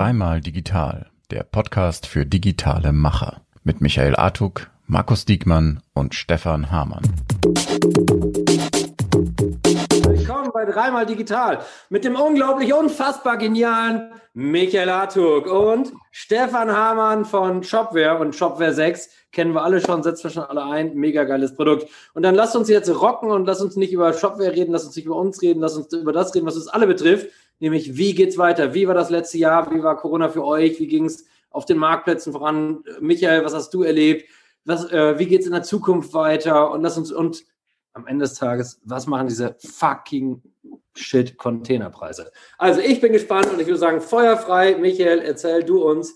Dreimal Digital, der Podcast für digitale Macher mit Michael Artuk, Markus Diekmann und Stefan Hamann. Willkommen bei Dreimal Digital mit dem unglaublich unfassbar genialen Michael Artuk und Stefan Hamann von Shopware und Shopware 6 kennen wir alle schon, setzen wir schon alle ein. Mega geiles Produkt. Und dann lasst uns jetzt rocken und lasst uns nicht über Shopware reden, lasst uns nicht über uns reden, lasst uns über das reden, was uns alle betrifft. Nämlich, wie geht's weiter? Wie war das letzte Jahr? Wie war Corona für euch? Wie ging's auf den Marktplätzen voran? Michael, was hast du erlebt? Was, äh, wie geht's in der Zukunft weiter? Und lass uns, und am Ende des Tages, was machen diese fucking shit Containerpreise? Also, ich bin gespannt und ich würde sagen, feuerfrei. Michael, erzähl du uns,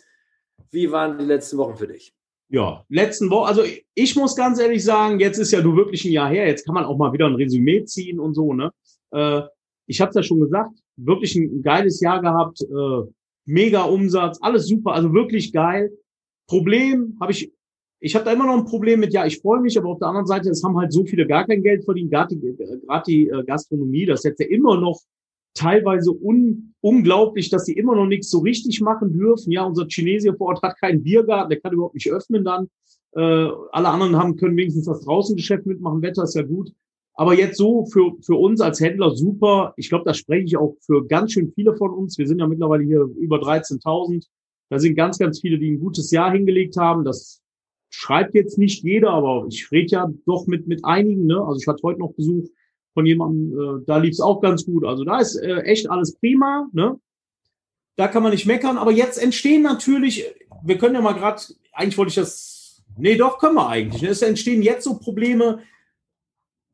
wie waren die letzten Wochen für dich? Ja, letzten Woche, also ich muss ganz ehrlich sagen, jetzt ist ja du wirklich ein Jahr her, jetzt kann man auch mal wieder ein Resümee ziehen und so, ne? Äh, ich habe es ja schon gesagt, wirklich ein, geiles Jahr gehabt, äh, mega Umsatz, alles super, also wirklich geil. Problem habe ich, ich habe da immer noch ein Problem mit, ja, ich freue mich, aber auf der anderen Seite, es haben halt so viele gar kein Geld verdient, gerade die, gerade die äh, Gastronomie, das ist ja immer noch teilweise un, unglaublich, dass sie immer noch nichts so richtig machen dürfen. Ja, unser Chinesier vor Ort hat keinen Biergarten, der kann überhaupt nicht öffnen dann. Äh, alle anderen haben, können wenigstens das Draußengeschäft mitmachen, Wetter ist ja gut. Aber jetzt so für, für uns als Händler super. Ich glaube, da spreche ich auch für ganz schön viele von uns. Wir sind ja mittlerweile hier über 13.000. Da sind ganz, ganz viele, die ein gutes Jahr hingelegt haben. Das schreibt jetzt nicht jeder, aber ich rede ja doch mit, mit einigen. Ne? Also ich hatte heute noch Besuch von jemandem, äh, da lief es auch ganz gut. Also da ist äh, echt alles prima. Ne? Da kann man nicht meckern. Aber jetzt entstehen natürlich, wir können ja mal gerade, eigentlich wollte ich das, nee, doch, können wir eigentlich. Ne? Es entstehen jetzt so Probleme,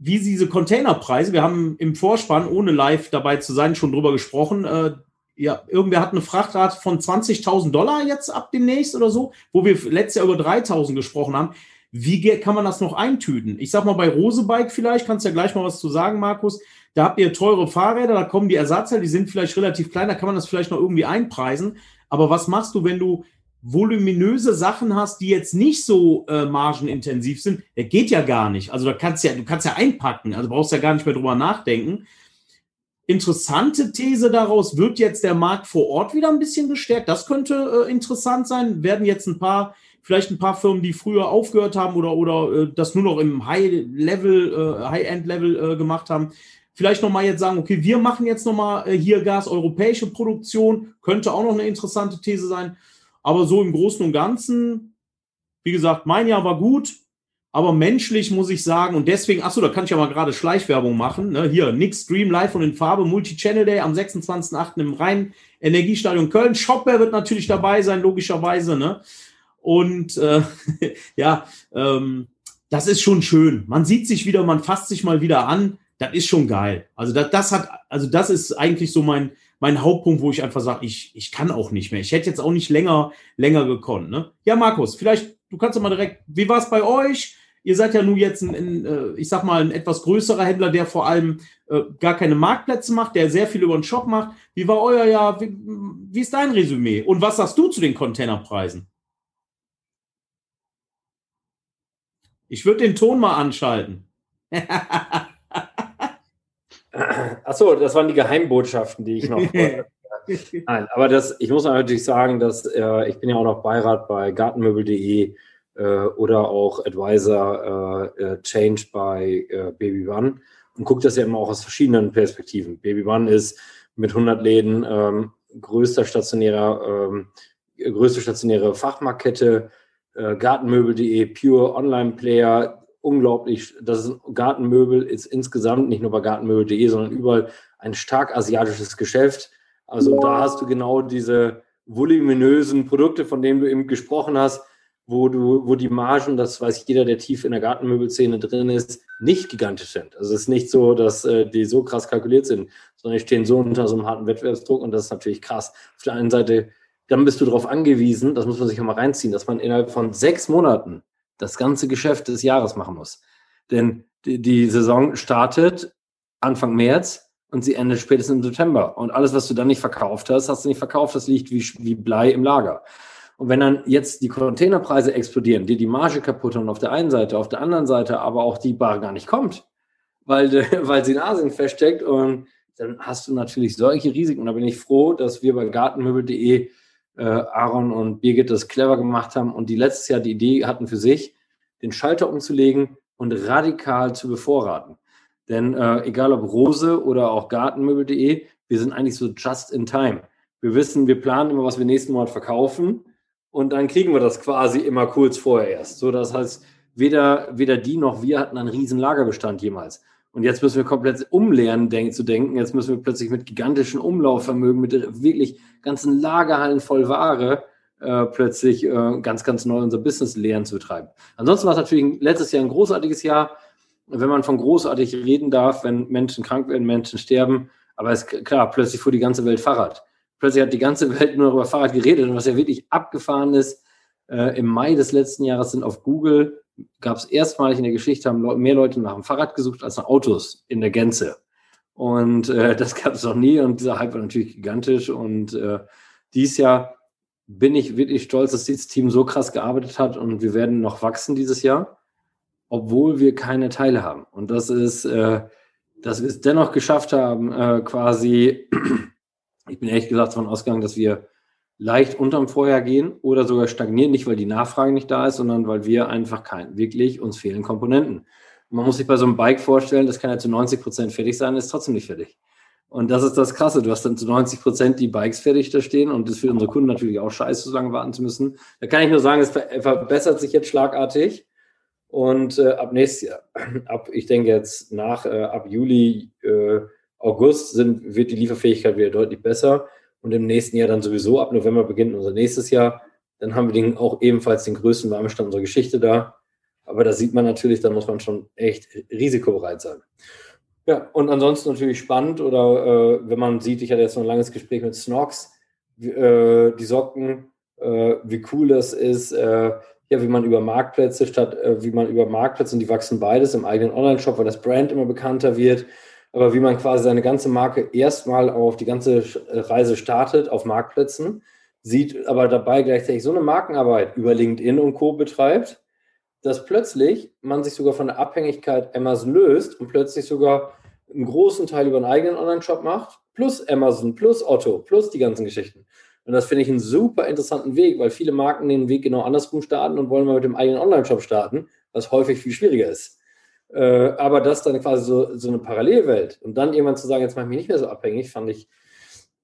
wie diese Containerpreise, wir haben im Vorspann, ohne live dabei zu sein, schon drüber gesprochen. Äh, ja, irgendwer hat eine Frachtrate von 20.000 Dollar jetzt ab demnächst oder so, wo wir letztes Jahr über 3.000 gesprochen haben. Wie kann man das noch eintüten? Ich sag mal, bei Rosebike vielleicht, kannst du ja gleich mal was zu sagen, Markus. Da habt ihr teure Fahrräder, da kommen die Ersatzteile, die sind vielleicht relativ klein, da kann man das vielleicht noch irgendwie einpreisen. Aber was machst du, wenn du voluminöse Sachen hast, die jetzt nicht so äh, margenintensiv sind, der geht ja gar nicht. Also da kannst ja, du kannst ja einpacken, also brauchst ja gar nicht mehr drüber nachdenken. Interessante These daraus, wird jetzt der Markt vor Ort wieder ein bisschen gestärkt? Das könnte äh, interessant sein. Werden jetzt ein paar, vielleicht ein paar Firmen, die früher aufgehört haben oder, oder äh, das nur noch im High-Level, äh, High-End-Level äh, gemacht haben, vielleicht nochmal jetzt sagen, okay, wir machen jetzt nochmal äh, hier Gas, europäische Produktion, könnte auch noch eine interessante These sein. Aber so im Großen und Ganzen, wie gesagt, mein Jahr war gut, aber menschlich muss ich sagen, und deswegen, achso, da kann ich ja mal gerade Schleichwerbung machen. Ne? Hier, Nick Stream live und in Farbe, Multi-Channel Day am 26.08. im Rhein-Energiestadion Köln. Shopware wird natürlich dabei sein, logischerweise. Ne? Und äh, ja, ähm, das ist schon schön. Man sieht sich wieder, man fasst sich mal wieder an. Das ist schon geil. Also das, das hat, also das ist eigentlich so mein, mein Hauptpunkt, wo ich einfach sage, ich, ich kann auch nicht mehr. Ich hätte jetzt auch nicht länger, länger gekonnt. Ne? Ja, Markus, vielleicht, du kannst ja mal direkt, wie war es bei euch? Ihr seid ja nun jetzt ein, ein, äh, ich sag mal, ein etwas größerer Händler, der vor allem äh, gar keine Marktplätze macht, der sehr viel über den Shop macht. Wie war euer Jahr? Wie, wie ist dein Resümee? Und was sagst du zu den Containerpreisen? Ich würde den Ton mal anschalten. Achso, das waren die Geheimbotschaften, die ich noch. Nein, aber das, ich muss natürlich sagen, dass äh, ich bin ja auch noch Beirat bei gartenmöbel.de äh, oder auch Advisor äh, äh Change bei äh, Baby One und gucke das ja immer auch aus verschiedenen Perspektiven. Baby One ist mit 100 Läden ähm, größter stationärer, ähm, größte stationäre Fachmarktkette, äh, gartenmöbel.de, Pure Online Player, unglaublich, das ist Gartenmöbel ist insgesamt nicht nur bei gartenmöbel.de, sondern überall ein stark asiatisches Geschäft. Also wow. da hast du genau diese voluminösen Produkte, von denen du eben gesprochen hast, wo du, wo die Margen, das weiß jeder, der tief in der Gartenmöbelszene drin ist, nicht gigantisch sind. Also es ist nicht so, dass äh, die so krass kalkuliert sind, sondern die stehen so unter so einem harten Wettbewerbsdruck und das ist natürlich krass. Auf der einen Seite, dann bist du darauf angewiesen, das muss man sich ja mal reinziehen, dass man innerhalb von sechs Monaten das ganze Geschäft des Jahres machen muss. Denn die, die Saison startet Anfang März und sie endet spätestens im September. Und alles, was du dann nicht verkauft hast, hast du nicht verkauft, das liegt wie, wie Blei im Lager. Und wenn dann jetzt die Containerpreise explodieren, dir die Marge kaputt und auf der einen Seite, auf der anderen Seite aber auch die Bar gar nicht kommt, weil, weil sie in Asien feststeckt und dann hast du natürlich solche Risiken. Da bin ich froh, dass wir bei gartenmöbel.de äh, Aaron und Birgit das clever gemacht haben und die letztes Jahr die Idee hatten für sich, den Schalter umzulegen und radikal zu bevorraten. Denn äh, egal ob Rose oder auch Gartenmöbel.de, wir sind eigentlich so just in time. Wir wissen, wir planen immer, was wir nächsten Monat verkaufen und dann kriegen wir das quasi immer kurz vorher erst. So, das heißt, weder, weder die noch wir hatten einen riesen Lagerbestand jemals. Und jetzt müssen wir komplett umlernen, denk, zu denken. Jetzt müssen wir plötzlich mit gigantischen Umlaufvermögen, mit wirklich ganzen Lagerhallen voll Ware äh, plötzlich äh, ganz, ganz neu unser Business lernen zu betreiben. Ansonsten war es natürlich letztes Jahr ein großartiges Jahr, wenn man von großartig reden darf, wenn Menschen krank werden, Menschen sterben. Aber es ist klar, plötzlich fuhr die ganze Welt Fahrrad. Plötzlich hat die ganze Welt nur über Fahrrad geredet und was ja wirklich abgefahren ist, äh, im Mai des letzten Jahres sind auf Google, gab es erstmalig in der Geschichte, haben mehr Leute nach dem Fahrrad gesucht als nach Autos in der Gänze. Und äh, das gab es noch nie und dieser Hype war natürlich gigantisch. Und äh, dies Jahr bin ich wirklich stolz, dass dieses Team so krass gearbeitet hat und wir werden noch wachsen dieses Jahr, obwohl wir keine Teile haben. Und das ist, äh, dass wir es dennoch geschafft haben, äh, quasi, ich bin ehrlich gesagt davon ausgegangen, dass wir leicht unterm Vorjahr gehen oder sogar stagnieren, nicht weil die Nachfrage nicht da ist, sondern weil wir einfach kein, wirklich uns fehlen Komponenten. Man muss sich bei so einem Bike vorstellen, das kann ja zu 90 Prozent fertig sein, ist trotzdem nicht fertig. Und das ist das Krasse. Du hast dann zu 90 Prozent die Bikes fertig da stehen und das für unsere Kunden natürlich auch scheiße, so lange warten zu müssen. Da kann ich nur sagen, es verbessert sich jetzt schlagartig. Und äh, ab nächstes Jahr, ab, ich denke jetzt nach, äh, ab Juli, äh, August sind, wird die Lieferfähigkeit wieder deutlich besser. Und im nächsten Jahr dann sowieso, ab November beginnt unser nächstes Jahr. Dann haben wir den, auch ebenfalls den größten Warmstand unserer Geschichte da. Aber da sieht man natürlich, da muss man schon echt risikobereit sein. Ja, und ansonsten natürlich spannend oder äh, wenn man sieht, ich hatte jetzt noch ein langes Gespräch mit Snox, äh, die Socken, äh, wie cool das ist, äh, ja, wie man über Marktplätze statt, äh, wie man über Marktplätze, und die wachsen beides im eigenen Online-Shop, weil das Brand immer bekannter wird, aber wie man quasi seine ganze Marke erstmal auf die ganze äh, Reise startet auf Marktplätzen, sieht aber dabei gleichzeitig so eine Markenarbeit über LinkedIn und Co. betreibt, dass plötzlich man sich sogar von der Abhängigkeit Amazon löst und plötzlich sogar einen großen Teil über einen eigenen Online-Shop macht, plus Amazon, plus Otto, plus die ganzen Geschichten. Und das finde ich einen super interessanten Weg, weil viele Marken den Weg genau andersrum starten und wollen mal mit dem eigenen Online-Shop starten, was häufig viel schwieriger ist. Äh, aber das dann quasi so, so eine Parallelwelt und dann jemand zu sagen, jetzt mache ich mich nicht mehr so abhängig, fand ich,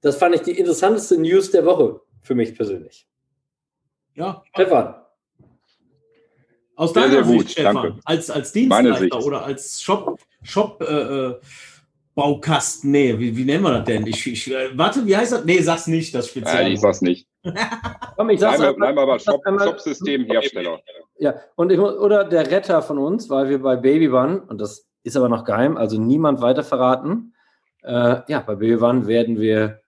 das fand ich die interessanteste News der Woche für mich persönlich. Ja. Stefan. Aus deiner sehr, sehr Sicht, Stefan, danke. als, als Dienstleister oder als Shop, Shop äh, äh, Baukasten, nee, wie, wie nennen wir das denn? Ich, ich, äh, warte, wie heißt das? Nee, sag's nicht, das speziell. Nein, ich sag's nicht. Komm, ich sag's bleib, bleib aber Shop, Shop-Systemhersteller. Ja, und ich, oder der Retter von uns, weil wir bei Baby One, und das ist aber noch geheim, also niemand weiter verraten, äh, ja, bei Baby One werden wir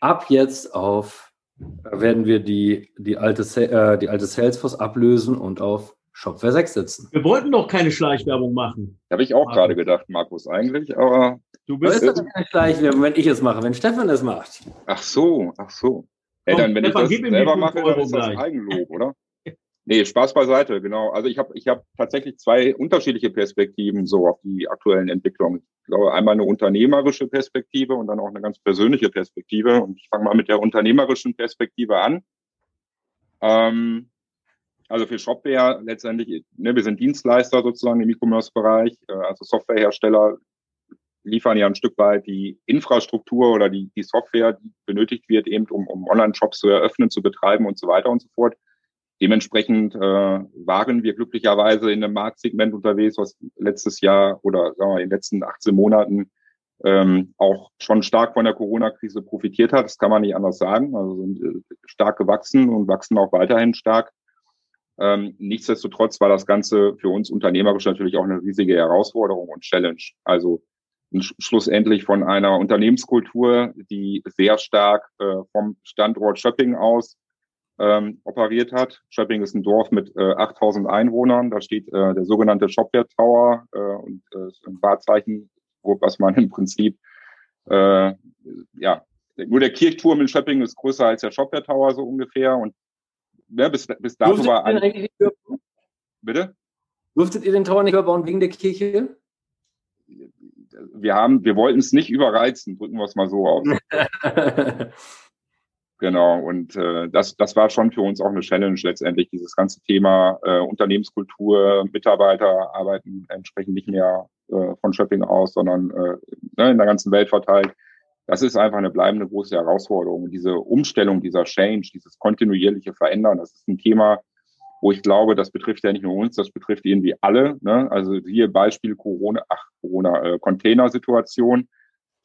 ab jetzt auf, werden wir die, die, alte, äh, die alte Salesforce ablösen und auf Shopware 6 setzen. Wir wollten doch keine Schleichwerbung machen. Habe ich auch Markus. gerade gedacht, Markus, eigentlich, aber. Du bist ist doch keine Schleichwerbung, wenn ich es mache, wenn Stefan es macht. Ach so, ach so. Ey, dann, wenn Stefan, ich das selber mache, dann ist das Eigenlob, oder? Nee, Spaß beiseite, genau. Also ich habe ich hab tatsächlich zwei unterschiedliche Perspektiven so auf die aktuellen Entwicklungen. Ich glaube, einmal eine unternehmerische Perspektive und dann auch eine ganz persönliche Perspektive. Und ich fange mal mit der unternehmerischen Perspektive an. Ähm, also für Shopware letztendlich, ne, wir sind Dienstleister sozusagen im E-Commerce-Bereich, äh, also Softwarehersteller liefern ja ein Stück weit die Infrastruktur oder die, die Software, die benötigt wird, eben um, um Online-Shops zu eröffnen, zu betreiben und so weiter und so fort. Dementsprechend äh, waren wir glücklicherweise in einem Marktsegment unterwegs, was letztes Jahr oder sagen wir, in den letzten 18 Monaten ähm, auch schon stark von der Corona-Krise profitiert hat. Das kann man nicht anders sagen. Also sind äh, stark gewachsen und wachsen auch weiterhin stark. Ähm, nichtsdestotrotz war das Ganze für uns unternehmerisch natürlich auch eine riesige Herausforderung und Challenge. Also schlussendlich von einer Unternehmenskultur, die sehr stark äh, vom Standort Schöpping aus ähm, operiert hat. Schöpping ist ein Dorf mit äh, 8000 Einwohnern. Da steht äh, der sogenannte Shopware Tower äh, und äh, ein Wahrzeichen, was man im Prinzip äh, ja nur der Kirchturm in Schöpping ist größer als der Shopware Tower so ungefähr und ne, bis, bis dato war ein, Bitte? Durftet ihr den Tower nicht überbauen wegen der Kirche? Wir haben, wir wollten es nicht überreizen, drücken wir es mal so aus. Genau, und äh, das, das war schon für uns auch eine Challenge letztendlich, dieses ganze Thema äh, Unternehmenskultur, Mitarbeiter arbeiten entsprechend nicht mehr äh, von Schöpping aus, sondern äh, ne, in der ganzen Welt verteilt. Das ist einfach eine bleibende große Herausforderung. Diese Umstellung, dieser Change, dieses kontinuierliche Verändern, das ist ein Thema, wo ich glaube, das betrifft ja nicht nur uns, das betrifft irgendwie alle. Ne? Also hier Beispiel Corona, ach Corona, äh, Container-Situation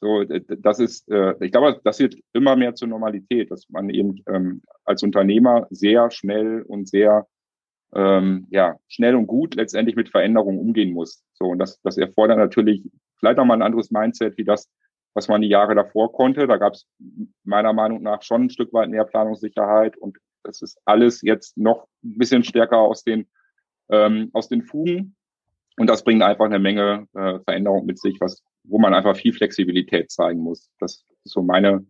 so, das ist, äh, ich glaube, das wird immer mehr zur Normalität, dass man eben ähm, als Unternehmer sehr schnell und sehr ähm, ja, schnell und gut letztendlich mit Veränderungen umgehen muss. So, und das, das erfordert natürlich vielleicht auch mal ein anderes Mindset, wie das, was man die Jahre davor konnte. Da gab es meiner Meinung nach schon ein Stück weit mehr Planungssicherheit und das ist alles jetzt noch ein bisschen stärker aus den, ähm, aus den Fugen. Und das bringt einfach eine Menge äh, Veränderung mit sich, was, wo man einfach viel Flexibilität zeigen muss. Das ist so meine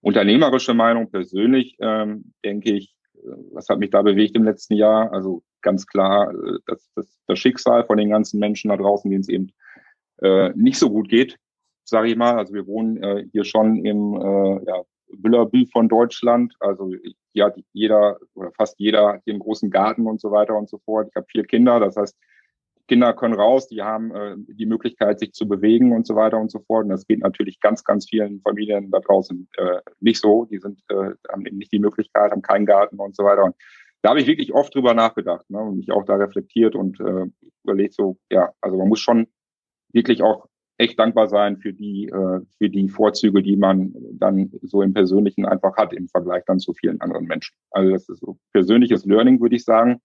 unternehmerische Meinung. Persönlich ähm, denke ich, äh, was hat mich da bewegt im letzten Jahr? Also ganz klar, äh, das, das, das Schicksal von den ganzen Menschen da draußen, denen es eben äh, nicht so gut geht, sage ich mal. Also wir wohnen äh, hier schon im äh, ja, Villabü von Deutschland. Also hat jeder oder fast jeder hier einen großen Garten und so weiter und so fort. Ich habe vier Kinder, das heißt, Kinder können raus, die haben äh, die Möglichkeit, sich zu bewegen und so weiter und so fort. Und das geht natürlich ganz, ganz vielen Familien da draußen äh, nicht so. Die sind, äh, haben eben nicht die Möglichkeit, haben keinen Garten und so weiter. Und da habe ich wirklich oft drüber nachgedacht ne, und mich auch da reflektiert und äh, überlegt so, ja, also man muss schon wirklich auch echt dankbar sein für die, äh, für die Vorzüge, die man dann so im Persönlichen einfach hat im Vergleich dann zu vielen anderen Menschen. Also das ist so persönliches Learning, würde ich sagen.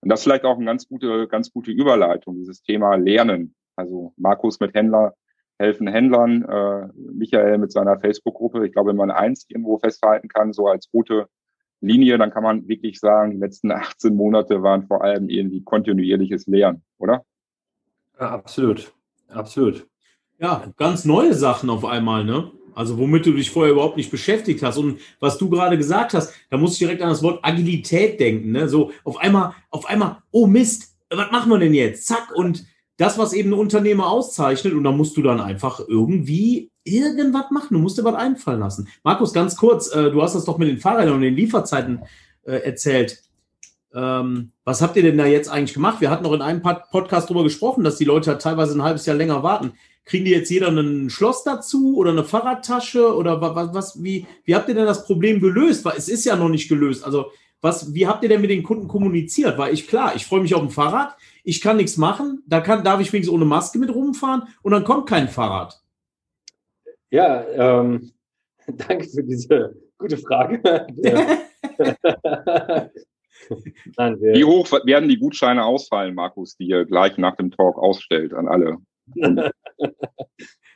Und das ist vielleicht auch eine ganz gute, ganz gute Überleitung, dieses Thema Lernen. Also Markus mit Händler helfen Händlern, äh, Michael mit seiner Facebook-Gruppe. Ich glaube, wenn man eins irgendwo festhalten kann, so als rote Linie, dann kann man wirklich sagen, die letzten 18 Monate waren vor allem irgendwie kontinuierliches Lernen, oder? Ja, absolut. Absolut. Ja, ganz neue Sachen auf einmal, ne? Also womit du dich vorher überhaupt nicht beschäftigt hast. Und was du gerade gesagt hast, da muss ich direkt an das Wort Agilität denken. Ne? So auf einmal, auf einmal, oh Mist, was machen wir denn jetzt? Zack. Und das, was eben ein Unternehmer auszeichnet, und da musst du dann einfach irgendwie irgendwas machen. Du musst dir was einfallen lassen. Markus, ganz kurz, äh, du hast das doch mit den Fahrrädern und den Lieferzeiten äh, erzählt. Ähm, was habt ihr denn da jetzt eigentlich gemacht? Wir hatten noch in einem Podcast darüber gesprochen, dass die Leute teilweise ein halbes Jahr länger warten. Kriegen die jetzt jeder ein Schloss dazu oder eine Fahrradtasche oder was, was wie, wie habt ihr denn das Problem gelöst? Weil es ist ja noch nicht gelöst. Also, was, wie habt ihr denn mit den Kunden kommuniziert? Weil ich, klar, ich freue mich auf ein Fahrrad, ich kann nichts machen, da kann, darf ich wenigstens ohne Maske mit rumfahren und dann kommt kein Fahrrad. Ja, ähm, danke für diese gute Frage. Nein, Wie hoch werden die Gutscheine ausfallen, Markus, die ihr gleich nach dem Talk ausstellt an alle?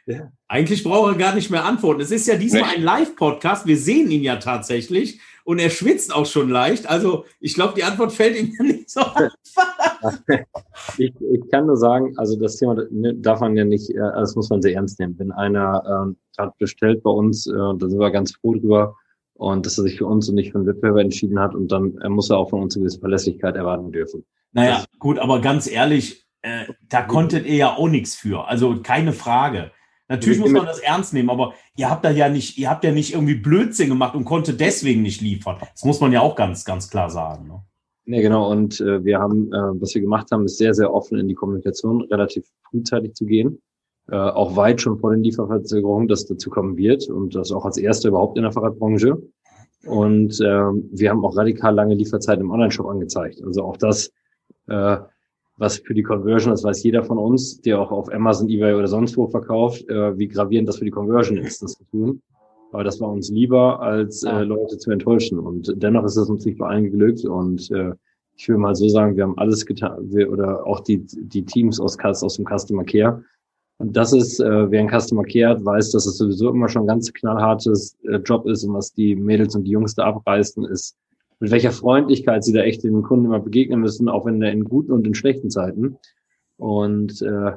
ja. Eigentlich braucht er gar nicht mehr antworten. Es ist ja diesmal nee. ein Live-Podcast. Wir sehen ihn ja tatsächlich und er schwitzt auch schon leicht. Also ich glaube, die Antwort fällt ihm ja nicht so einfach. ich, ich, kann nur sagen, also das Thema ne, darf man ja nicht, äh, das muss man sehr ernst nehmen. Wenn einer äh, hat bestellt bei uns, äh, da sind wir ganz froh drüber und dass er sich für uns und nicht für den Wettbewerber entschieden hat und dann äh, muss er auch von uns eine gewisse Verlässlichkeit erwarten dürfen. Naja, das, gut, aber ganz ehrlich, äh, da konntet ihr ja auch nichts für. Also keine Frage. Natürlich muss man das ernst nehmen, aber ihr habt da ja nicht, ihr habt ja nicht irgendwie Blödsinn gemacht und konnte deswegen nicht liefern. Das muss man ja auch ganz, ganz klar sagen. Ne? Nee, genau. Und äh, wir haben, äh, was wir gemacht haben, ist sehr, sehr offen in die Kommunikation relativ frühzeitig zu gehen. Äh, auch weit schon vor den Lieferverzögerungen, dass dazu kommen wird und das auch als erste überhaupt in der Fahrradbranche. Und äh, wir haben auch radikal lange Lieferzeiten im Onlineshop angezeigt. Also auch das äh, was für die Conversion, das weiß jeder von uns, der auch auf Amazon, eBay oder sonst wo verkauft, äh, wie gravierend das für die Conversion ist, das zu tun. Aber das war uns lieber, als äh, Leute zu enttäuschen. Und dennoch ist es uns nicht bei allen geglückt. Und äh, ich will mal so sagen, wir haben alles getan, wir, oder auch die, die Teams aus, aus dem Customer Care. Und das ist, äh, wer ein Customer hat, weiß, dass es sowieso immer schon ein ganz knallhartes äh, Job ist und was die Mädels und die Jungs da abreißen, ist mit welcher Freundlichkeit sie da echt den Kunden immer begegnen müssen, auch in, in guten und in schlechten Zeiten. Und äh,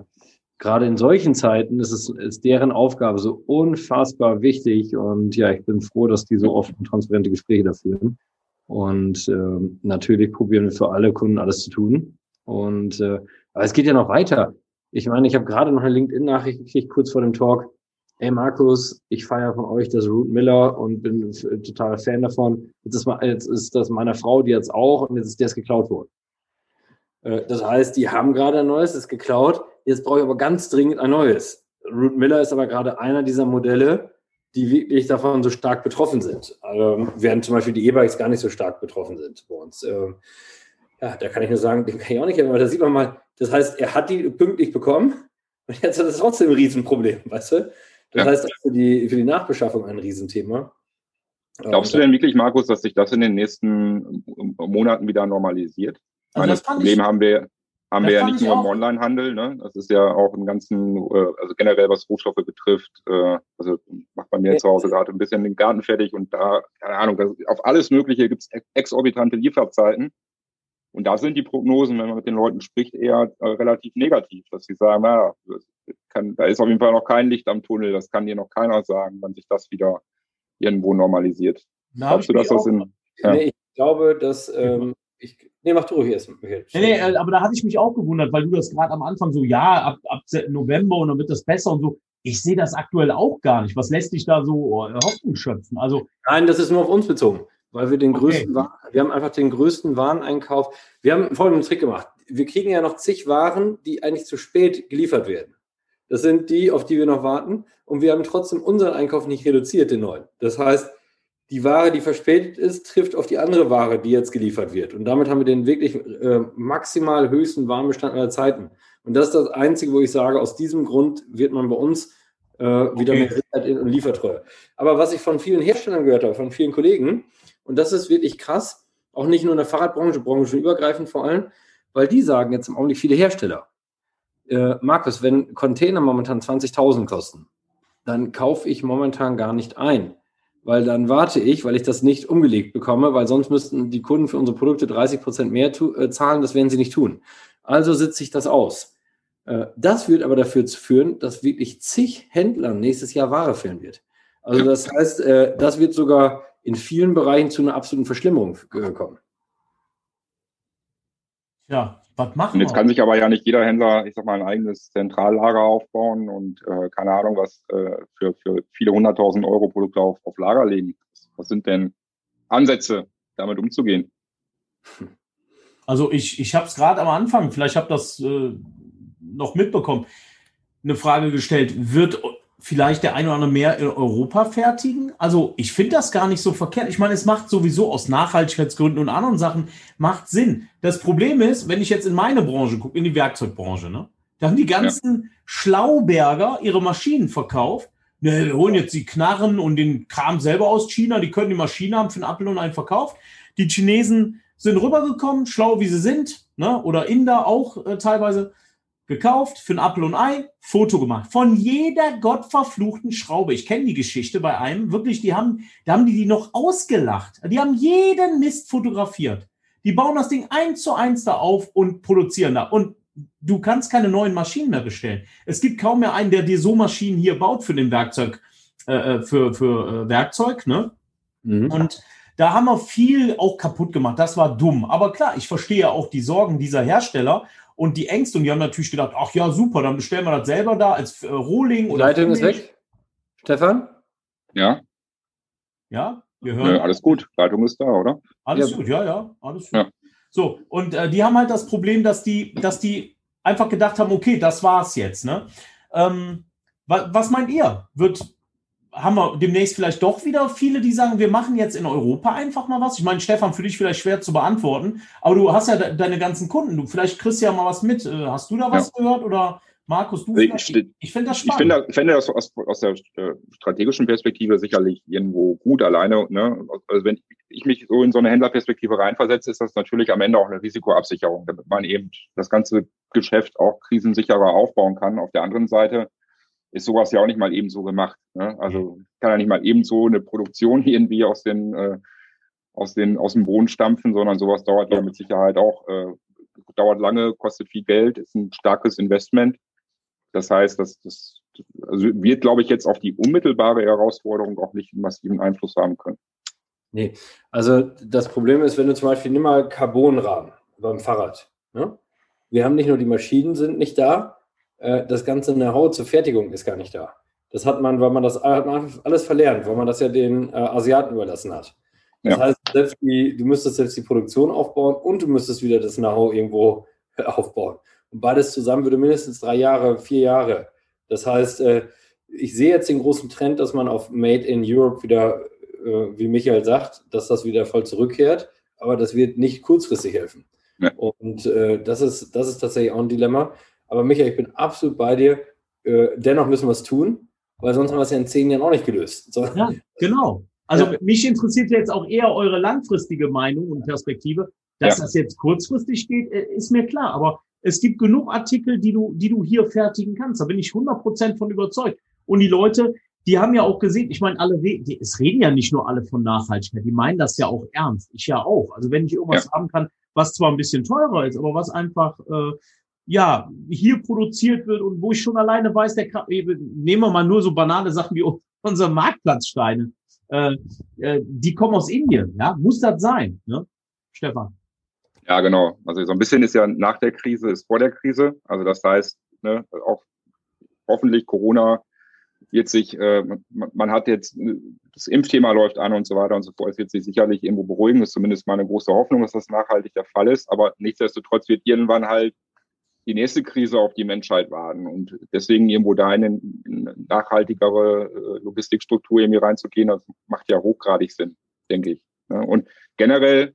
gerade in solchen Zeiten ist es ist deren Aufgabe so unfassbar wichtig. Und ja, ich bin froh, dass die so oft und transparente Gespräche da führen. Und äh, natürlich probieren wir für alle Kunden alles zu tun. Und äh, aber es geht ja noch weiter. Ich meine, ich habe gerade noch eine LinkedIn-Nachricht gekriegt, kurz vor dem Talk. Hey Markus, ich feiere von euch das Root Miller und bin total Fan davon. Jetzt ist, jetzt ist das meiner Frau, die jetzt auch und jetzt ist das geklaut worden. Äh, das heißt, die haben gerade ein neues, ist geklaut. Jetzt brauche ich aber ganz dringend ein neues. Root Miller ist aber gerade einer dieser Modelle, die wirklich davon so stark betroffen sind. Also, während zum Beispiel die E-Bikes gar nicht so stark betroffen sind bei uns. Ja, da kann ich nur sagen, den kann ich auch nicht, aber da sieht man mal, das heißt, er hat die pünktlich bekommen und jetzt hat er trotzdem ein Riesenproblem, weißt du? Das ja. heißt, für die, für die Nachbeschaffung ein Riesenthema. Glaubst du denn wirklich, Markus, dass sich das in den nächsten Monaten wieder normalisiert? Also das Problem ich, haben wir, haben wir ja nicht nur im Onlinehandel, ne? Das ist ja auch im ganzen, äh, also generell was Rohstoffe betrifft, äh, also macht bei mir ja. zu Hause gerade ein bisschen den Garten fertig und da, keine Ahnung, das, auf alles Mögliche gibt es exorbitante Lieferzeiten. Und da sind die Prognosen, wenn man mit den Leuten spricht, eher äh, relativ negativ, dass sie sagen, naja, kann, da ist auf jeden Fall noch kein Licht am Tunnel, das kann dir noch keiner sagen, wann sich das wieder irgendwo normalisiert. Na, Glaubst du, dass das in. Ja. Nee, ich glaube, dass ähm, ich, nee, mach du ruhig erst. Nee, nee, äh, aber da hatte ich mich auch gewundert, weil du das gerade am Anfang so, ja, ab, ab November und dann wird das besser und so. Ich sehe das aktuell auch gar nicht. Was lässt dich da so äh, Hoffnung schöpfen? Also, Nein, das ist nur auf uns bezogen, weil wir den größten, okay. wir haben einfach den größten Wareneinkauf. Wir haben folgenden Trick gemacht. Wir kriegen ja noch zig Waren, die eigentlich zu spät geliefert werden. Das sind die, auf die wir noch warten. Und wir haben trotzdem unseren Einkauf nicht reduziert, den neuen. Das heißt, die Ware, die verspätet ist, trifft auf die andere Ware, die jetzt geliefert wird. Und damit haben wir den wirklich äh, maximal höchsten Warenbestand aller Zeiten. Und das ist das Einzige, wo ich sage, aus diesem Grund wird man bei uns äh, wieder okay. mehr Sicherheit in und Liefertreue. Aber was ich von vielen Herstellern gehört habe, von vielen Kollegen, und das ist wirklich krass, auch nicht nur in der Fahrradbranche, branchenübergreifend vor allem, weil die sagen jetzt im Augenblick viele Hersteller, äh, Markus, wenn Container momentan 20.000 kosten, dann kaufe ich momentan gar nicht ein weil dann warte ich, weil ich das nicht umgelegt bekomme, weil sonst müssten die Kunden für unsere Produkte 30 Prozent mehr äh, zahlen, das werden sie nicht tun. Also sitze ich das aus. Äh, das wird aber dafür zu führen, dass wirklich zig Händlern nächstes Jahr Ware fehlen wird. Also das heißt, äh, das wird sogar in vielen Bereichen zu einer absoluten Verschlimmerung äh, kommen. Ja, was machen und jetzt wir? kann sich aber ja nicht jeder Händler, ich sag mal, ein eigenes Zentrallager aufbauen und äh, keine Ahnung, was äh, für, für viele hunderttausend Euro Produkte auf, auf Lager legen. Was sind denn Ansätze, damit umzugehen? Also ich, ich habe es gerade am Anfang, vielleicht habe das äh, noch mitbekommen, eine Frage gestellt, wird vielleicht der eine oder andere mehr in Europa fertigen. Also ich finde das gar nicht so verkehrt. Ich meine, es macht sowieso aus Nachhaltigkeitsgründen und anderen Sachen macht Sinn. Das Problem ist, wenn ich jetzt in meine Branche gucke, in die Werkzeugbranche, ne, da haben die ganzen ja. Schlauberger ihre Maschinen verkauft. Ne, wir holen jetzt die Knarren und den Kram selber aus China. Die können die Maschine haben für einen Apfel und einen verkauft. Die Chinesen sind rübergekommen, schlau wie sie sind, ne, oder Inder auch äh, teilweise gekauft für ein Apfel und Ei, Foto gemacht. Von jeder gottverfluchten Schraube. Ich kenne die Geschichte bei einem. Wirklich, die haben, da haben die die noch ausgelacht. Die haben jeden Mist fotografiert. Die bauen das Ding eins zu eins da auf und produzieren da. Und du kannst keine neuen Maschinen mehr bestellen. Es gibt kaum mehr einen, der dir so Maschinen hier baut für den Werkzeug, äh, äh für, für äh, Werkzeug, ne? Mhm. Und da haben wir viel auch kaputt gemacht. Das war dumm. Aber klar, ich verstehe auch die Sorgen dieser Hersteller und die Ängste. Und die haben natürlich gedacht, ach ja, super, dann bestellen wir das selber da als äh, Rohling. Die Leitung ist weg. Stefan? Ja. Ja, wir hören. Ja, alles gut, Leitung ist da, oder? Alles ja. gut, ja, ja, alles gut. Ja. So, und äh, die haben halt das Problem, dass die, dass die einfach gedacht haben, okay, das war's jetzt. Ne? Ähm, wa was meint ihr? Wird, haben wir demnächst vielleicht doch wieder viele, die sagen, wir machen jetzt in Europa einfach mal was? Ich meine, Stefan, für dich vielleicht schwer zu beantworten, aber du hast ja de deine ganzen Kunden. Du vielleicht kriegst ja mal was mit. Äh, hast du da was ja. gehört oder Markus, du? Ich, ich, ich finde das spannend. Ich finde, finde das aus, aus der äh, strategischen Perspektive sicherlich irgendwo gut alleine. Ne? Also wenn ich mich so in so eine Händlerperspektive reinversetze, ist das natürlich am Ende auch eine Risikoabsicherung, damit man eben das ganze Geschäft auch krisensicherer aufbauen kann. Auf der anderen Seite ist sowas ja auch nicht mal ebenso gemacht. Ne? Also kann ja nicht mal ebenso eine Produktion irgendwie aus den äh, aus den aus dem Boden stampfen, sondern sowas dauert ja mit Sicherheit auch äh, dauert lange, kostet viel Geld, ist ein starkes Investment. Das heißt, dass das also wird, glaube ich, jetzt auf die unmittelbare Herausforderung auch nicht einen massiven Einfluss haben können. Nee, also das Problem ist, wenn du zum Beispiel nimm mal Carbonrahmen beim Fahrrad. Ne? Wir haben nicht nur die Maschinen sind nicht da, äh, das ganze Know-how zur Fertigung ist gar nicht da. Das hat man, weil man das hat man alles verlernt, weil man das ja den äh, Asiaten überlassen hat. Das ja. heißt, selbst die, du müsstest selbst die Produktion aufbauen und du müsstest wieder das Know-how irgendwo aufbauen. Und beides zusammen würde mindestens drei Jahre, vier Jahre. Das heißt, äh, ich sehe jetzt den großen Trend, dass man auf Made in Europe wieder, äh, wie Michael sagt, dass das wieder voll zurückkehrt. Aber das wird nicht kurzfristig helfen. Ja. Und äh, das, ist, das ist tatsächlich auch ein Dilemma. Aber Michael, ich bin absolut bei dir. Äh, dennoch müssen wir es tun, weil sonst haben wir es ja in zehn Jahren auch nicht gelöst. So. Ja, genau. Also ja. mich interessiert jetzt auch eher eure langfristige Meinung und Perspektive. Dass ja. das jetzt kurzfristig geht, äh, ist mir klar. Aber es gibt genug Artikel, die du, die du hier fertigen kannst. Da bin ich 100% von überzeugt. Und die Leute, die haben ja auch gesehen, ich meine, alle reden, es reden ja nicht nur alle von Nachhaltigkeit, die meinen das ja auch ernst. Ich ja auch. Also wenn ich irgendwas ja. haben kann, was zwar ein bisschen teurer ist, aber was einfach äh, ja hier produziert wird und wo ich schon alleine weiß, der nehmen wir mal nur so banale Sachen wie unsere Marktplatzsteine, äh, äh, die kommen aus Indien, ja, muss das sein, ne? Stefan? Ja, genau. Also so ein bisschen ist ja nach der Krise, ist vor der Krise. Also das heißt, ne, auch hoffentlich Corona wird sich, äh, man, man, hat jetzt, das Impfthema läuft an und so weiter und so fort. Es wird sich sicherlich irgendwo beruhigen. Das ist zumindest mal eine große Hoffnung, dass das nachhaltig der Fall ist. Aber nichtsdestotrotz wird irgendwann halt die nächste Krise auf die Menschheit warten. Und deswegen irgendwo da in eine nachhaltigere äh, Logistikstruktur irgendwie reinzugehen, das macht ja hochgradig Sinn, denke ich. Und generell,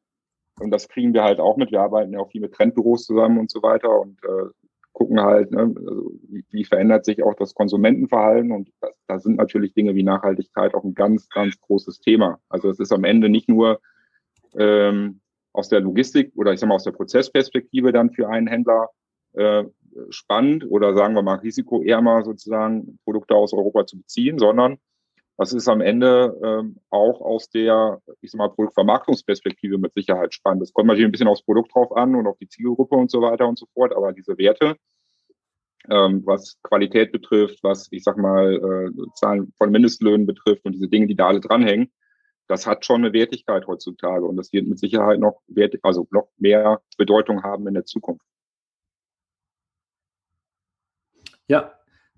und das kriegen wir halt auch mit, wir arbeiten ja auch viel mit Trendbüros zusammen und so weiter und äh, gucken halt, ne, also wie, wie verändert sich auch das Konsumentenverhalten und das, da sind natürlich Dinge wie Nachhaltigkeit auch ein ganz, ganz großes Thema. Also es ist am Ende nicht nur ähm, aus der Logistik oder ich sag mal aus der Prozessperspektive dann für einen Händler äh, spannend oder sagen wir mal risikoärmer sozusagen Produkte aus Europa zu beziehen, sondern das ist am Ende ähm, auch aus der, ich sag mal, Produktvermarktungsperspektive mit Sicherheit spannend. Das kommt natürlich ein bisschen aufs Produkt drauf an und auf die Zielgruppe und so weiter und so fort, aber diese Werte, ähm, was Qualität betrifft, was, ich sag mal, äh, Zahlen von Mindestlöhnen betrifft und diese Dinge, die da alle dranhängen, das hat schon eine Wertigkeit heutzutage und das wird mit Sicherheit noch Wert, also noch mehr Bedeutung haben in der Zukunft. Ja,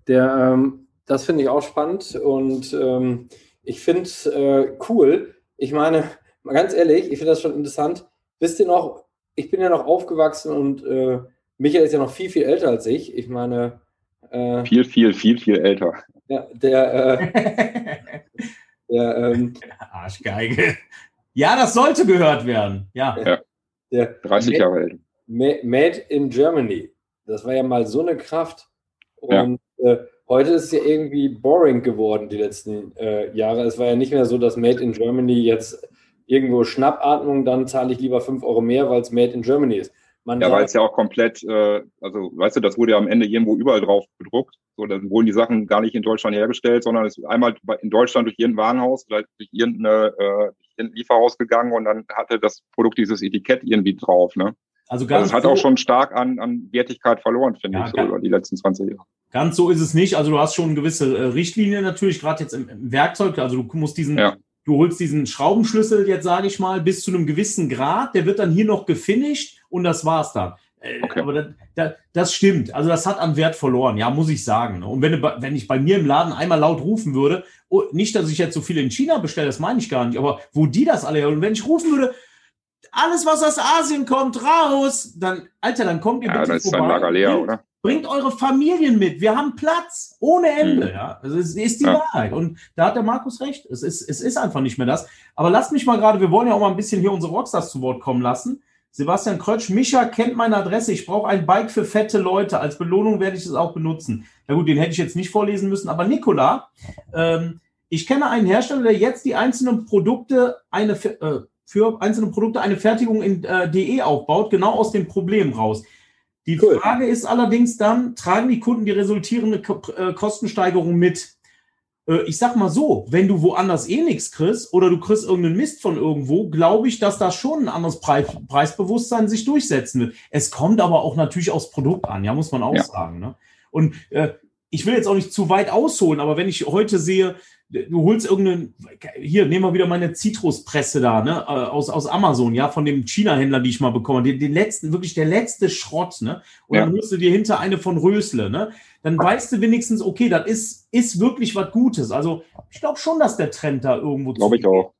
der, ähm, das finde ich auch spannend und ähm, ich finde es äh, cool. Ich meine, mal ganz ehrlich, ich finde das schon interessant. Wisst ihr noch, ich bin ja noch aufgewachsen und äh, Michael ist ja noch viel, viel älter als ich. Ich meine. Äh, viel, viel, viel, viel älter. Ja, der. Äh, der ähm, Arschgeige. Ja, das sollte gehört werden. Ja. ja. Der 30 Jahre alt. Made in Germany. Das war ja mal so eine Kraft. Und ja. äh, heute ist es ja irgendwie boring geworden, die letzten äh, Jahre. Es war ja nicht mehr so, dass Made in Germany jetzt irgendwo Schnappatmung, dann zahle ich lieber 5 Euro mehr, weil es Made in Germany ist. Man ja, weil es ja auch komplett, äh, also weißt du, das wurde ja am Ende irgendwo überall drauf gedruckt. So, dann wurden die Sachen gar nicht in Deutschland hergestellt, sondern es ist einmal in Deutschland durch irgendein Warenhaus, vielleicht durch irgendeine, äh, irgendein Lieferhaus gegangen und dann hatte das Produkt dieses Etikett irgendwie drauf. Ne? Also ganz also es hat so, auch schon stark an, an Wertigkeit verloren, finde ja, ich, so über die letzten 20 Jahre. Ganz so ist es nicht. Also du hast schon gewisse äh, Richtlinien natürlich, gerade jetzt im, im, Werkzeug. Also du musst diesen, ja. du holst diesen Schraubenschlüssel jetzt, sage ich mal, bis zu einem gewissen Grad. Der wird dann hier noch gefinisht und das war's dann. Äh, okay. Aber das, das, das, stimmt. Also das hat an Wert verloren, ja, muss ich sagen. Ne? Und wenn, wenn ich bei mir im Laden einmal laut rufen würde, oh, nicht, dass ich jetzt so viel in China bestelle, das meine ich gar nicht, aber wo die das alle und wenn ich rufen würde, alles, was aus Asien kommt, raus. Dann, Alter, dann kommt ihr ja, bitte dann ist vorbei. Lager leer, bringt, oder? Bringt eure Familien mit. Wir haben Platz ohne Ende. Mhm. Ja, also es ist die ja. Wahrheit. Und da hat der Markus recht. Es ist, es ist einfach nicht mehr das. Aber lasst mich mal gerade, wir wollen ja auch mal ein bisschen hier unsere Rockstars zu Wort kommen lassen. Sebastian Krötsch, Micha kennt meine Adresse. Ich brauche ein Bike für fette Leute. Als Belohnung werde ich es auch benutzen. Na gut, den hätte ich jetzt nicht vorlesen müssen. Aber Nikola, ähm, ich kenne einen Hersteller, der jetzt die einzelnen Produkte eine, äh, für einzelne Produkte eine Fertigung in äh, DE aufbaut, genau aus dem Problem raus. Die cool. Frage ist allerdings dann, tragen die Kunden die resultierende Ko äh, Kostensteigerung mit? Äh, ich sag mal so, wenn du woanders eh nichts kriegst oder du kriegst irgendeinen Mist von irgendwo, glaube ich, dass da schon ein anderes Preis Preisbewusstsein sich durchsetzen wird. Es kommt aber auch natürlich aufs Produkt an, ja, muss man auch ja. sagen. Ne? Und äh, ich will jetzt auch nicht zu weit ausholen, aber wenn ich heute sehe, du holst irgendeinen, hier, nehmen wir wieder meine Zitruspresse da, ne, äh, aus, aus Amazon, ja, von dem China-Händler, die ich mal bekommen den, den letzten, wirklich der letzte Schrott, ne, und ja. dann holst du dir hinter eine von Rösle, ne, dann weißt du wenigstens, okay, das ist, ist wirklich was Gutes. Also, ich glaube schon, dass der Trend da irgendwo Glaube ich auch.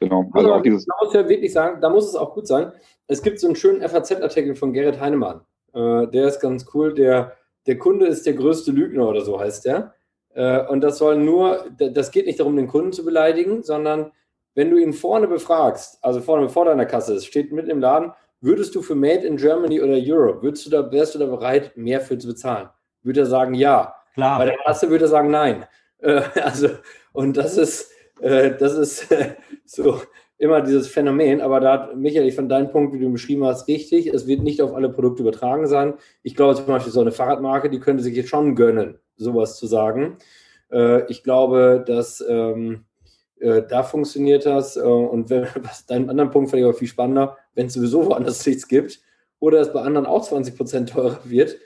Genau. Also, also auch dieses da muss ich ja wirklich sagen, da muss es auch gut sein. Es gibt so einen schönen FAZ-Artikel von Gerrit Heinemann. Äh, der ist ganz cool. Der, der Kunde ist der größte Lügner oder so heißt der. Äh, und das soll nur, das geht nicht darum, den Kunden zu beleidigen, sondern wenn du ihn vorne befragst, also vorne vor deiner Kasse, es steht mitten im Laden, würdest du für Made in Germany oder Europe, würdest du da, wärst du da bereit, mehr für zu bezahlen? Würde er sagen, ja. Klar. Bei der Kasse würde er sagen, nein. Äh, also, und das ist, äh, das ist so immer dieses Phänomen, aber da hat Michael, ich fand deinen Punkt, wie du beschrieben hast, richtig. Es wird nicht auf alle Produkte übertragen sein. Ich glaube zum Beispiel so eine Fahrradmarke, die könnte sich jetzt schon gönnen, sowas zu sagen. Äh, ich glaube, dass ähm, äh, da funktioniert das. Äh, und wenn, was deinen anderen Punkt fand ich aber viel spannender, wenn es sowieso woanders nichts gibt oder es bei anderen auch 20 Prozent teurer wird.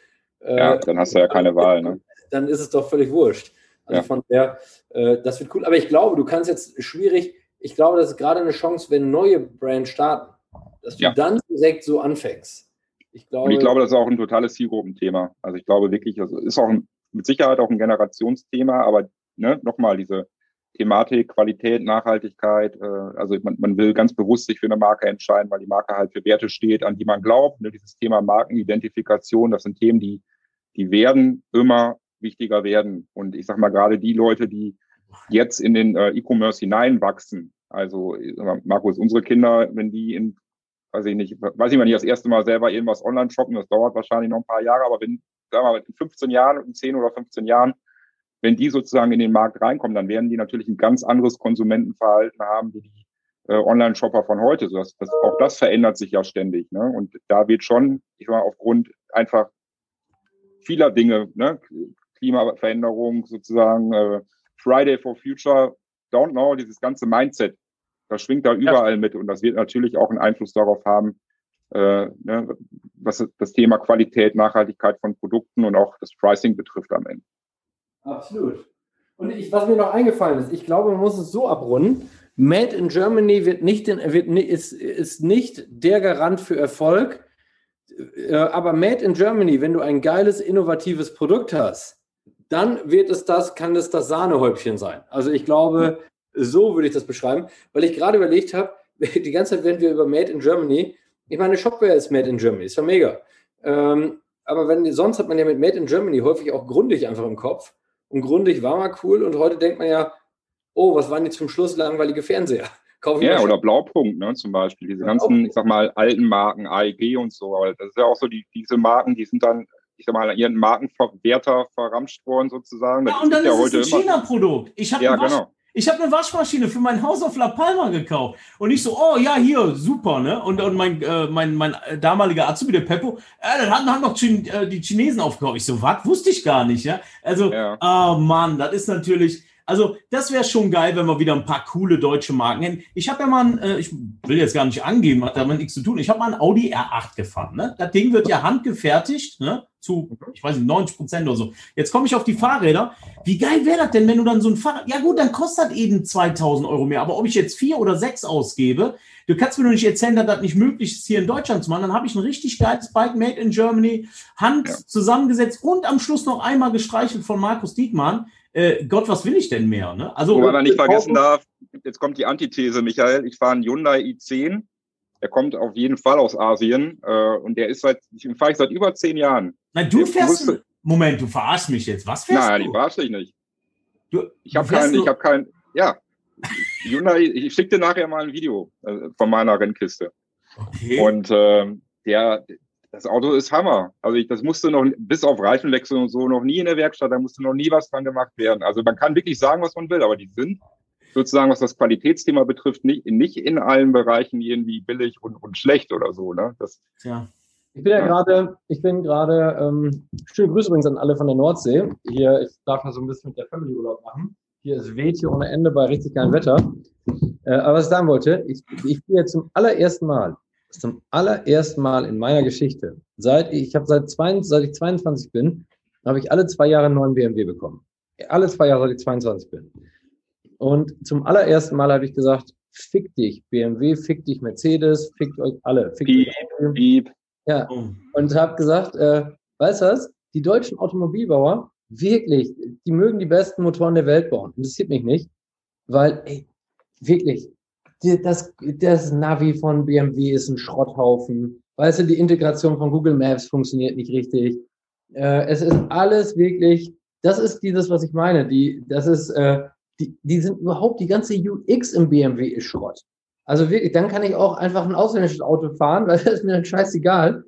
Ja, dann hast du ja keine Wahl. Ne? Dann ist es doch völlig wurscht. Also ja. von der, das wird cool. Aber ich glaube, du kannst jetzt schwierig ich glaube, das ist gerade eine Chance, wenn neue Brands starten, dass du ja. dann direkt so anfängst. Ich glaube, Und ich glaube, das ist auch ein totales Zielgruppenthema. Also ich glaube wirklich, das ist auch ein, mit Sicherheit auch ein Generationsthema, aber ne, nochmal diese Thematik, Qualität, Nachhaltigkeit. Äh, also man, man will ganz bewusst sich für eine Marke entscheiden, weil die Marke halt für Werte steht, an die man glaubt. Ne, dieses Thema Markenidentifikation, das sind Themen, die, die werden immer wichtiger werden. Und ich sage mal gerade die Leute, die jetzt in den äh, E-Commerce hineinwachsen. Also Markus, unsere Kinder, wenn die in, weiß ich nicht, weiß ich mal nicht, das erste Mal selber irgendwas online shoppen, das dauert wahrscheinlich noch ein paar Jahre, aber wenn, sagen wir mal, in 15 Jahren, in 10 oder 15 Jahren, wenn die sozusagen in den Markt reinkommen, dann werden die natürlich ein ganz anderes Konsumentenverhalten haben wie die äh, Online-Shopper von heute. So dass, das, auch das verändert sich ja ständig. Ne? Und da wird schon, ich sag mal, aufgrund einfach vieler Dinge, ne? Klimaveränderung sozusagen, äh, Friday for Future, don't know, dieses ganze Mindset, das schwingt da überall mit und das wird natürlich auch einen Einfluss darauf haben, äh, ne, was das Thema Qualität, Nachhaltigkeit von Produkten und auch das Pricing betrifft am Ende. Absolut. Und ich, was mir noch eingefallen ist, ich glaube, man muss es so abrunden. Made in Germany wird nicht, wird, ist, ist nicht der Garant für Erfolg. Äh, aber Made in Germany, wenn du ein geiles, innovatives Produkt hast, dann wird es das, kann es das Sahnehäubchen sein. Also ich glaube, so würde ich das beschreiben, weil ich gerade überlegt habe, die ganze Zeit werden wir über Made in Germany. Ich meine, Shopware ist Made in Germany, ist ja mega. Ähm, aber wenn, sonst hat man ja mit Made in Germany häufig auch grundig einfach im Kopf. Und grundig war mal cool und heute denkt man ja, oh, was waren jetzt zum Schluss langweilige Fernseher? ja, oder Blaupunkt, ne, zum Beispiel. Diese ganzen, ich sag mal, alten Marken, AEG und so. Aber das ist ja auch so, die, diese Marken, die sind dann ich sag mal, ihren Markenwerter verramscht worden sozusagen. Ja, und dann ist ja es ein China-Produkt. Ich habe ja, genau. Ich habe eine Waschmaschine für mein Haus auf La Palma gekauft. Und ich so, oh ja, hier, super, ne? Und, und mein, äh, mein, mein damaliger Azubi, der Peppo, äh, dann haben, haben noch Chin, äh, die Chinesen aufgekauft. Ich so, was? Wusste ich gar nicht, ja? Also, ja. oh Mann, das ist natürlich, also das wäre schon geil, wenn wir wieder ein paar coole deutsche Marken hätten. Ich habe ja mal, ein, äh, ich will jetzt gar nicht angeben, hat damit nichts zu tun. Ich habe mal ein Audi R8 gefahren. Ne? Das Ding wird ja handgefertigt, ne? zu, ich weiß nicht, 90 Prozent oder so. Jetzt komme ich auf die Fahrräder. Wie geil wäre das denn, wenn du dann so ein Fahrrad, ja gut, dann kostet das eben 2000 Euro mehr. Aber ob ich jetzt vier oder sechs ausgebe, du kannst mir nur nicht erzählen, dass das nicht möglich ist, hier in Deutschland zu machen. Dann habe ich ein richtig geiles Bike made in Germany, Hand ja. zusammengesetzt und am Schluss noch einmal gestreichelt von Markus Diekmann äh, Gott, was will ich denn mehr? Ne? Also, Wo man nicht vergessen darf, jetzt kommt die Antithese, Michael. Ich fahre einen Hyundai i10. Der kommt auf jeden Fall aus Asien äh, und der ist seit, den fahre ich seit über zehn Jahren. Nein, du fährst. Musste, Moment, du verarschst mich jetzt. Was fährst nein, du? Nein, ich verarsche dich nicht. Du, ich habe keinen, ich habe keinen, ja. Hyundai, ich schicke dir nachher mal ein Video äh, von meiner Rennkiste. Okay. Und äh, der, das Auto ist Hammer. Also ich, das musste noch, bis auf Reifenwechsel und so, noch nie in der Werkstatt, da musste noch nie was dran gemacht werden. Also man kann wirklich sagen, was man will, aber die sind sozusagen, was das Qualitätsthema betrifft, nicht, nicht in allen Bereichen irgendwie billig und, und schlecht oder so. Ne? Das, ja. Ich bin ja, ja. gerade, ich bin gerade, ähm, schöne Grüße übrigens an alle von der Nordsee. Hier, ich darf mal so ein bisschen mit der Family Urlaub machen. Hier ist weht hier ohne Ende bei richtig geilem Wetter. Äh, aber was ich sagen wollte, ich, ich bin jetzt zum allerersten Mal zum allerersten Mal in meiner Geschichte, seit ich, ich habe seit, seit ich 22 bin, habe ich alle zwei Jahre einen neuen BMW bekommen. Alle zwei Jahre, seit ich 22 bin. Und zum allerersten Mal habe ich gesagt, fick dich BMW, fick dich Mercedes, fickt euch alle. Fickt piep, euch piep. Ja, oh. und habe gesagt, äh, weißt du was, die deutschen Automobilbauer, wirklich, die mögen die besten Motoren der Welt bauen. Interessiert mich nicht, weil, ey, wirklich, das, das Navi von BMW ist ein Schrotthaufen. Weißt du, die Integration von Google Maps funktioniert nicht richtig. Äh, es ist alles wirklich, das ist dieses, was ich meine. Die, das ist, äh, die, die sind überhaupt, die ganze UX im BMW ist Schrott. Also wirklich, dann kann ich auch einfach ein ausländisches Auto fahren, weil das ist mir dann scheißegal,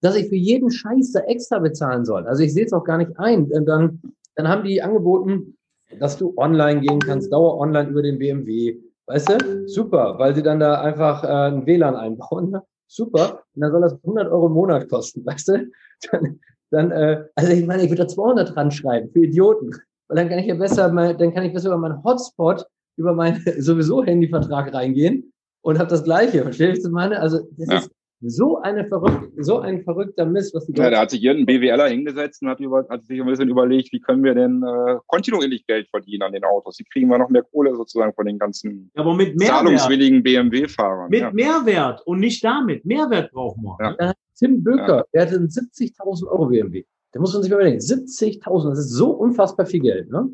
dass ich für jeden Scheiß da extra bezahlen soll. Also ich sehe es auch gar nicht ein. Dann, dann haben die angeboten, dass du online gehen kannst, Dauer online über den BMW. Weißt du? Super, weil sie dann da einfach äh, ein WLAN einbauen. Ne? Super. Und dann soll das 100 Euro im Monat kosten, weißt du? Dann, dann äh, also ich meine, ich würde da 200 dran schreiben für Idioten. Weil dann kann ich ja besser, mal, dann kann ich besser über meinen Hotspot, über meinen sowieso Handyvertrag reingehen und habe das Gleiche. Verstehst du, meine? Also das ja. ist so eine verrückt, so ein verrückter Mist, was die Ja, da hat sich irgendein BWLer hingesetzt und hat, über, hat sich ein bisschen überlegt, wie können wir denn äh, kontinuierlich Geld verdienen an den Autos? Wie kriegen wir noch mehr Kohle sozusagen von den ganzen aber mit Mehrwert, zahlungswilligen BMW-Fahrern? Mit ja. Mehrwert und nicht damit. Mehrwert brauchen wir. Ja. Tim Böker, ja. der hatte einen 70.000 Euro BMW. Da muss man sich mal überlegen. 70.000, das ist so unfassbar viel Geld. Ne?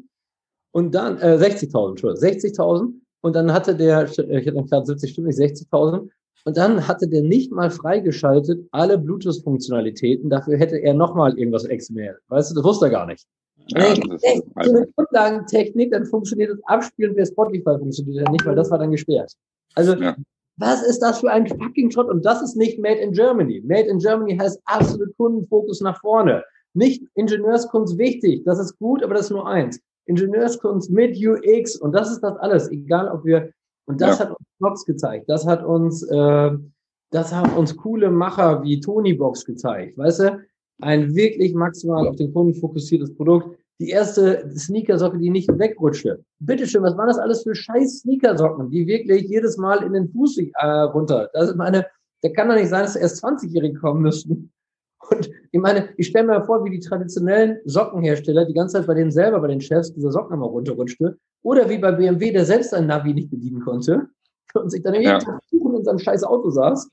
Und dann, äh, 60.000, Entschuldigung, 60.000. Und dann hatte der, ich hätte dann klar 70 Stimmen, nicht 60.000. Und dann hatte der nicht mal freigeschaltet alle Bluetooth-Funktionalitäten. Dafür hätte er nochmal irgendwas XML. Weißt du, das wusste er gar nicht. Ja, das ist so eine Grundlagentechnik, dann funktioniert das Abspielen per Spotify funktioniert ja nicht, weil das war dann gesperrt. Also, ja. was ist das für ein fucking Schrott? Und das ist nicht Made in Germany. Made in Germany heißt absolut Kundenfokus nach vorne. Nicht Ingenieurskunst wichtig, das ist gut, aber das ist nur eins. Ingenieurskunst mit UX und das ist das alles, egal ob wir und das ja. hat uns Box gezeigt. Das hat uns, äh, das haben uns coole Macher wie Tony Box gezeigt. Weißt du, ein wirklich maximal auf den Kunden fokussiertes Produkt. Die erste Sneakersocke, die nicht wegrutschte. Bitteschön, was waren das alles für scheiß Sneakersocken, die wirklich jedes Mal in den Fuß äh, runter. Das ist meine, da kann doch nicht sein, dass erst 20-Jährige kommen müssten. Und ich meine, ich stelle mir vor, wie die traditionellen Sockenhersteller die ganze Zeit bei denen selber, bei den Chefs, diese Socken immer runterrutschte. Oder wie bei BMW, der selbst ein Navi nicht bedienen konnte und sich dann jeden Tag in seinem scheiß Auto saß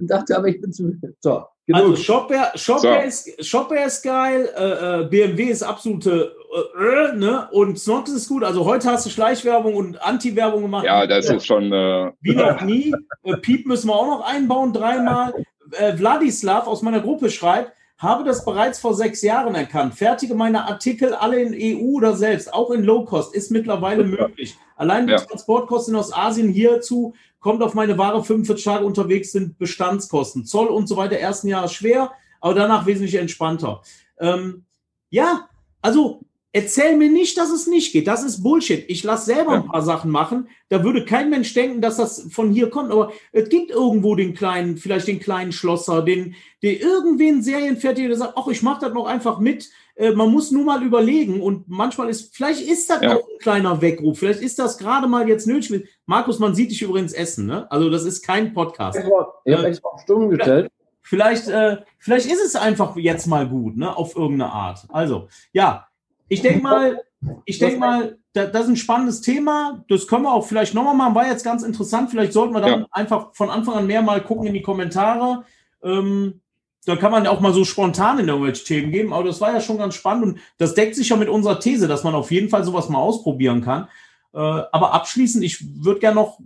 und dachte, aber ich bin zu. So, genug. Also Shopware, Shopware, so. ist, Shopware ist geil, äh, äh BMW ist absolute äh, ne? Und Snox ist gut. Also heute hast du Schleichwerbung und Anti-Werbung gemacht. Ja, das ist schon. Äh, wie noch nie. Äh, Piep müssen wir auch noch einbauen, dreimal. Äh, Vladislav aus meiner Gruppe schreibt, habe das bereits vor sechs Jahren erkannt. Fertige meine Artikel alle in EU oder selbst, auch in Low Cost, ist mittlerweile möglich. Allein die ja. Transportkosten aus Asien hierzu kommt auf meine Ware 45 Tage unterwegs sind Bestandskosten. Zoll und so weiter, ersten Jahr schwer, aber danach wesentlich entspannter. Ähm, ja, also Erzähl mir nicht, dass es nicht geht. Das ist Bullshit. Ich lasse selber ein paar Sachen machen. Da würde kein Mensch denken, dass das von hier kommt. Aber es gibt irgendwo den kleinen, vielleicht den kleinen Schlosser, den, der irgendwen Serienfertiger, der sagt, ach, ich mache das noch einfach mit. Äh, man muss nur mal überlegen. Und manchmal ist, vielleicht ist das ja. auch ein kleiner Weckruf. Vielleicht ist das gerade mal jetzt nötig. Markus, man sieht dich übrigens essen. Ne? Also das ist kein Podcast. Ich habe äh, extra auf Stunden gestellt. Vielleicht, äh, vielleicht ist es einfach jetzt mal gut, ne? Auf irgendeine Art. Also, ja, ich denke mal, ich denke mal, das ist ein spannendes Thema. Das können wir auch vielleicht nochmal machen. War jetzt ganz interessant. Vielleicht sollten wir dann ja. einfach von Anfang an mehr mal gucken in die Kommentare. Ähm, da kann man auch mal so spontan in irgendwelche Themen geben. Aber das war ja schon ganz spannend und das deckt sich ja mit unserer These, dass man auf jeden Fall sowas mal ausprobieren kann. Äh, aber abschließend, ich würde gerne noch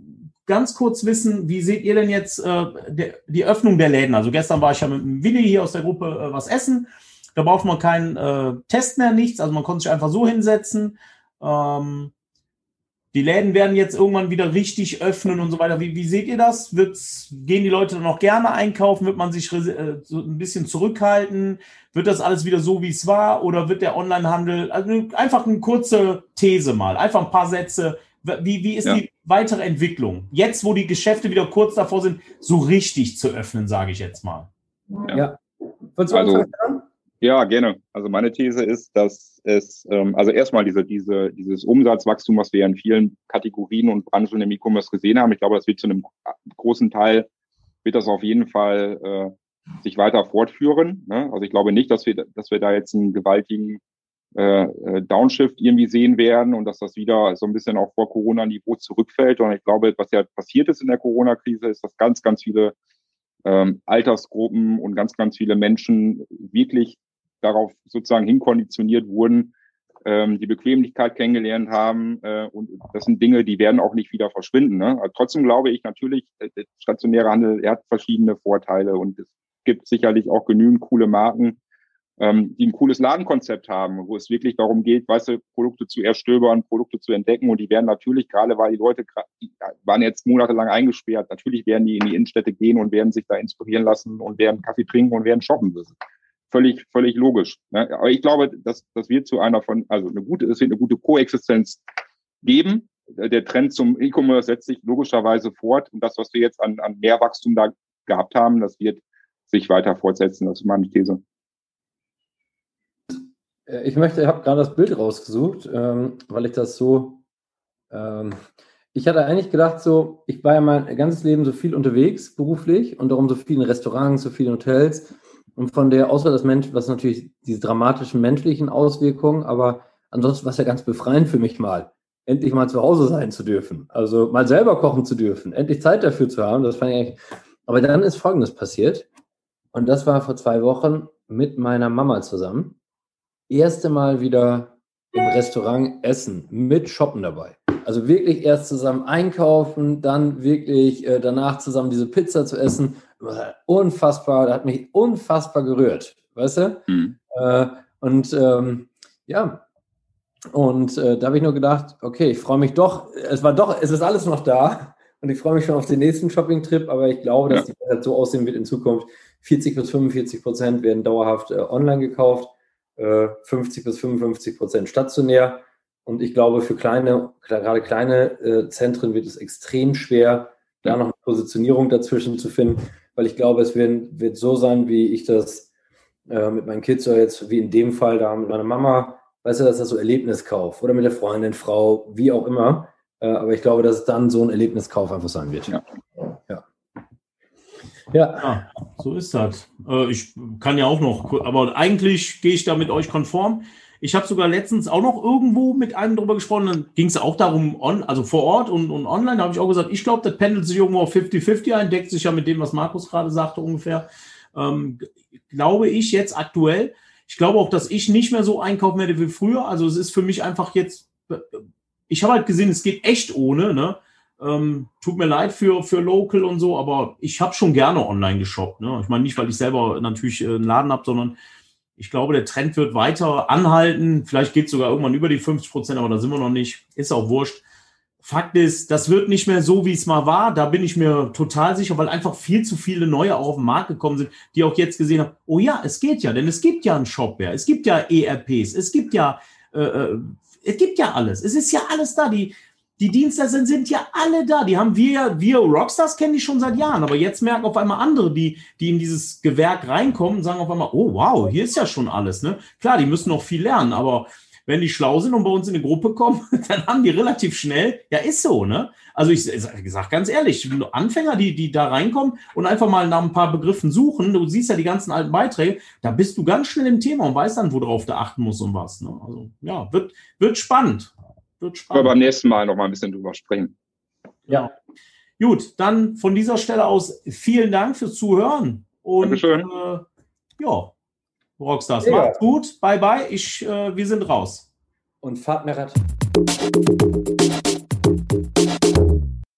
ganz kurz wissen, wie seht ihr denn jetzt äh, der, die Öffnung der Läden? Also gestern war ich ja mit dem Willi hier aus der Gruppe äh, was essen. Da braucht man keinen äh, Test mehr, nichts. Also man konnte sich einfach so hinsetzen. Ähm, die Läden werden jetzt irgendwann wieder richtig öffnen und so weiter. Wie, wie seht ihr das? Wird's, gehen die Leute noch gerne einkaufen? Wird man sich äh, so ein bisschen zurückhalten? Wird das alles wieder so, wie es war? Oder wird der Onlinehandel, also einfach eine kurze These mal, einfach ein paar Sätze. Wie, wie ist ja. die weitere Entwicklung? Jetzt, wo die Geschäfte wieder kurz davor sind, so richtig zu öffnen, sage ich jetzt mal. Ja. ja. Also, ja, gerne. Also meine These ist, dass es, ähm, also erstmal diese, diese, dieses Umsatzwachstum, was wir in vielen Kategorien und Branchen im E-Commerce gesehen haben, ich glaube, das wird zu einem großen Teil, wird das auf jeden Fall äh, sich weiter fortführen. Ne? Also ich glaube nicht, dass wir, dass wir da jetzt einen gewaltigen äh, äh, Downshift irgendwie sehen werden und dass das wieder so ein bisschen auch vor Corona-Niveau zurückfällt. Und ich glaube, was ja passiert ist in der Corona-Krise, ist, dass ganz, ganz viele ähm, Altersgruppen und ganz, ganz viele Menschen wirklich darauf sozusagen hinkonditioniert wurden, ähm, die Bequemlichkeit kennengelernt haben. Äh, und das sind Dinge, die werden auch nicht wieder verschwinden. Ne? Aber trotzdem glaube ich natürlich, äh, der stationäre Handel er hat verschiedene Vorteile und es gibt sicherlich auch genügend coole Marken, ähm, die ein cooles Ladenkonzept haben, wo es wirklich darum geht, weißt du, Produkte zu erstöbern, Produkte zu entdecken. Und die werden natürlich, gerade weil die Leute die waren jetzt monatelang eingesperrt, natürlich werden die in die Innenstädte gehen und werden sich da inspirieren lassen und werden Kaffee trinken und werden shoppen. Ist völlig, völlig logisch. Ne? Aber ich glaube, dass das wird zu einer von, also eine gute, es wird eine gute Koexistenz geben. Der Trend zum E-Commerce setzt sich logischerweise fort. Und das, was wir jetzt an, an Mehrwachstum da gehabt haben, das wird sich weiter fortsetzen. Das ist meine These. Äh, ich möchte, ich habe gerade das Bild rausgesucht, ähm, weil ich das so. Ähm, ich hatte eigentlich gedacht, so, ich war ja mein ganzes Leben so viel unterwegs, beruflich, und darum so viel in Restaurants, so viele Hotels. Und von der Auswahl des Menschen, was natürlich diese dramatischen menschlichen Auswirkungen, aber ansonsten war es ja ganz befreiend für mich mal, endlich mal zu Hause sein zu dürfen. Also mal selber kochen zu dürfen, endlich Zeit dafür zu haben. Das fand ich eigentlich. Aber dann ist Folgendes passiert. Und das war vor zwei Wochen mit meiner Mama zusammen erste Mal wieder im Restaurant essen mit Shoppen dabei. Also wirklich erst zusammen einkaufen, dann wirklich äh, danach zusammen diese Pizza zu essen. Unfassbar, hat mich unfassbar gerührt, weißt du? Mhm. Äh, und ähm, ja, und äh, da habe ich nur gedacht, okay, ich freue mich doch, es war doch, es ist alles noch da und ich freue mich schon auf den nächsten Shopping-Trip, aber ich glaube, dass ja. die halt so aussehen wird in Zukunft. 40 bis 45 Prozent werden dauerhaft äh, online gekauft 50 äh, bis 55 Prozent stationär. Und ich glaube, für kleine, gerade kleine äh, Zentren wird es extrem schwer, da noch eine Positionierung dazwischen zu finden, weil ich glaube, es wird, wird so sein, wie ich das äh, mit meinen Kids oder jetzt, wie in dem Fall da mit meiner Mama, weißt du, dass das so Erlebniskauf oder mit der Freundin, Frau, wie auch immer. Äh, aber ich glaube, dass es dann so ein Erlebniskauf einfach sein wird. Ja. ja. Ja. ja so ist das. Äh, ich kann ja auch noch, aber eigentlich gehe ich da mit euch konform. Ich habe sogar letztens auch noch irgendwo mit einem drüber gesprochen, dann ging es auch darum, on, also vor Ort und, und online, da habe ich auch gesagt, ich glaube, das pendelt sich irgendwo auf 50-50 ein, deckt sich ja mit dem, was Markus gerade sagte ungefähr. Ähm, glaube ich jetzt aktuell. Ich glaube auch, dass ich nicht mehr so einkaufen werde wie früher. Also es ist für mich einfach jetzt, ich habe halt gesehen, es geht echt ohne, ne? Ähm, tut mir leid für, für Local und so, aber ich habe schon gerne online geshoppt. Ne? Ich meine nicht, weil ich selber natürlich äh, einen Laden habe, sondern ich glaube, der Trend wird weiter anhalten. Vielleicht geht es sogar irgendwann über die 50 Prozent, aber da sind wir noch nicht. Ist auch wurscht. Fakt ist, das wird nicht mehr so, wie es mal war. Da bin ich mir total sicher, weil einfach viel zu viele neue auch auf den Markt gekommen sind, die auch jetzt gesehen haben, oh ja, es geht ja, denn es gibt ja einen Shopware, es gibt ja ERPs, es gibt ja, äh, äh, es gibt ja alles. Es ist ja alles da. Die, die Dienstleister sind, sind ja alle da. Die haben wir, wir Rockstars kennen die schon seit Jahren. Aber jetzt merken auf einmal andere, die, die in dieses Gewerk reinkommen, sagen auf einmal, oh wow, hier ist ja schon alles. Ne? Klar, die müssen noch viel lernen, aber wenn die schlau sind und bei uns in eine Gruppe kommen, dann haben die relativ schnell, ja, ist so, ne? Also ich, ich sag ganz ehrlich, Anfänger, die, die da reinkommen und einfach mal nach ein paar Begriffen suchen, du siehst ja die ganzen alten Beiträge, da bist du ganz schnell im Thema und weißt dann, worauf du achten musst und was. Ne? Also ja, wird, wird spannend. Wird spannend. Aber beim nächsten Mal noch mal ein bisschen drüber sprechen. Ja. Gut, dann von dieser Stelle aus vielen Dank fürs Zuhören. Und Dankeschön. Äh, ja, Rockstars, ja. macht's gut. Bye bye. Ich, äh, wir sind raus. Und fahrt mehr Rad.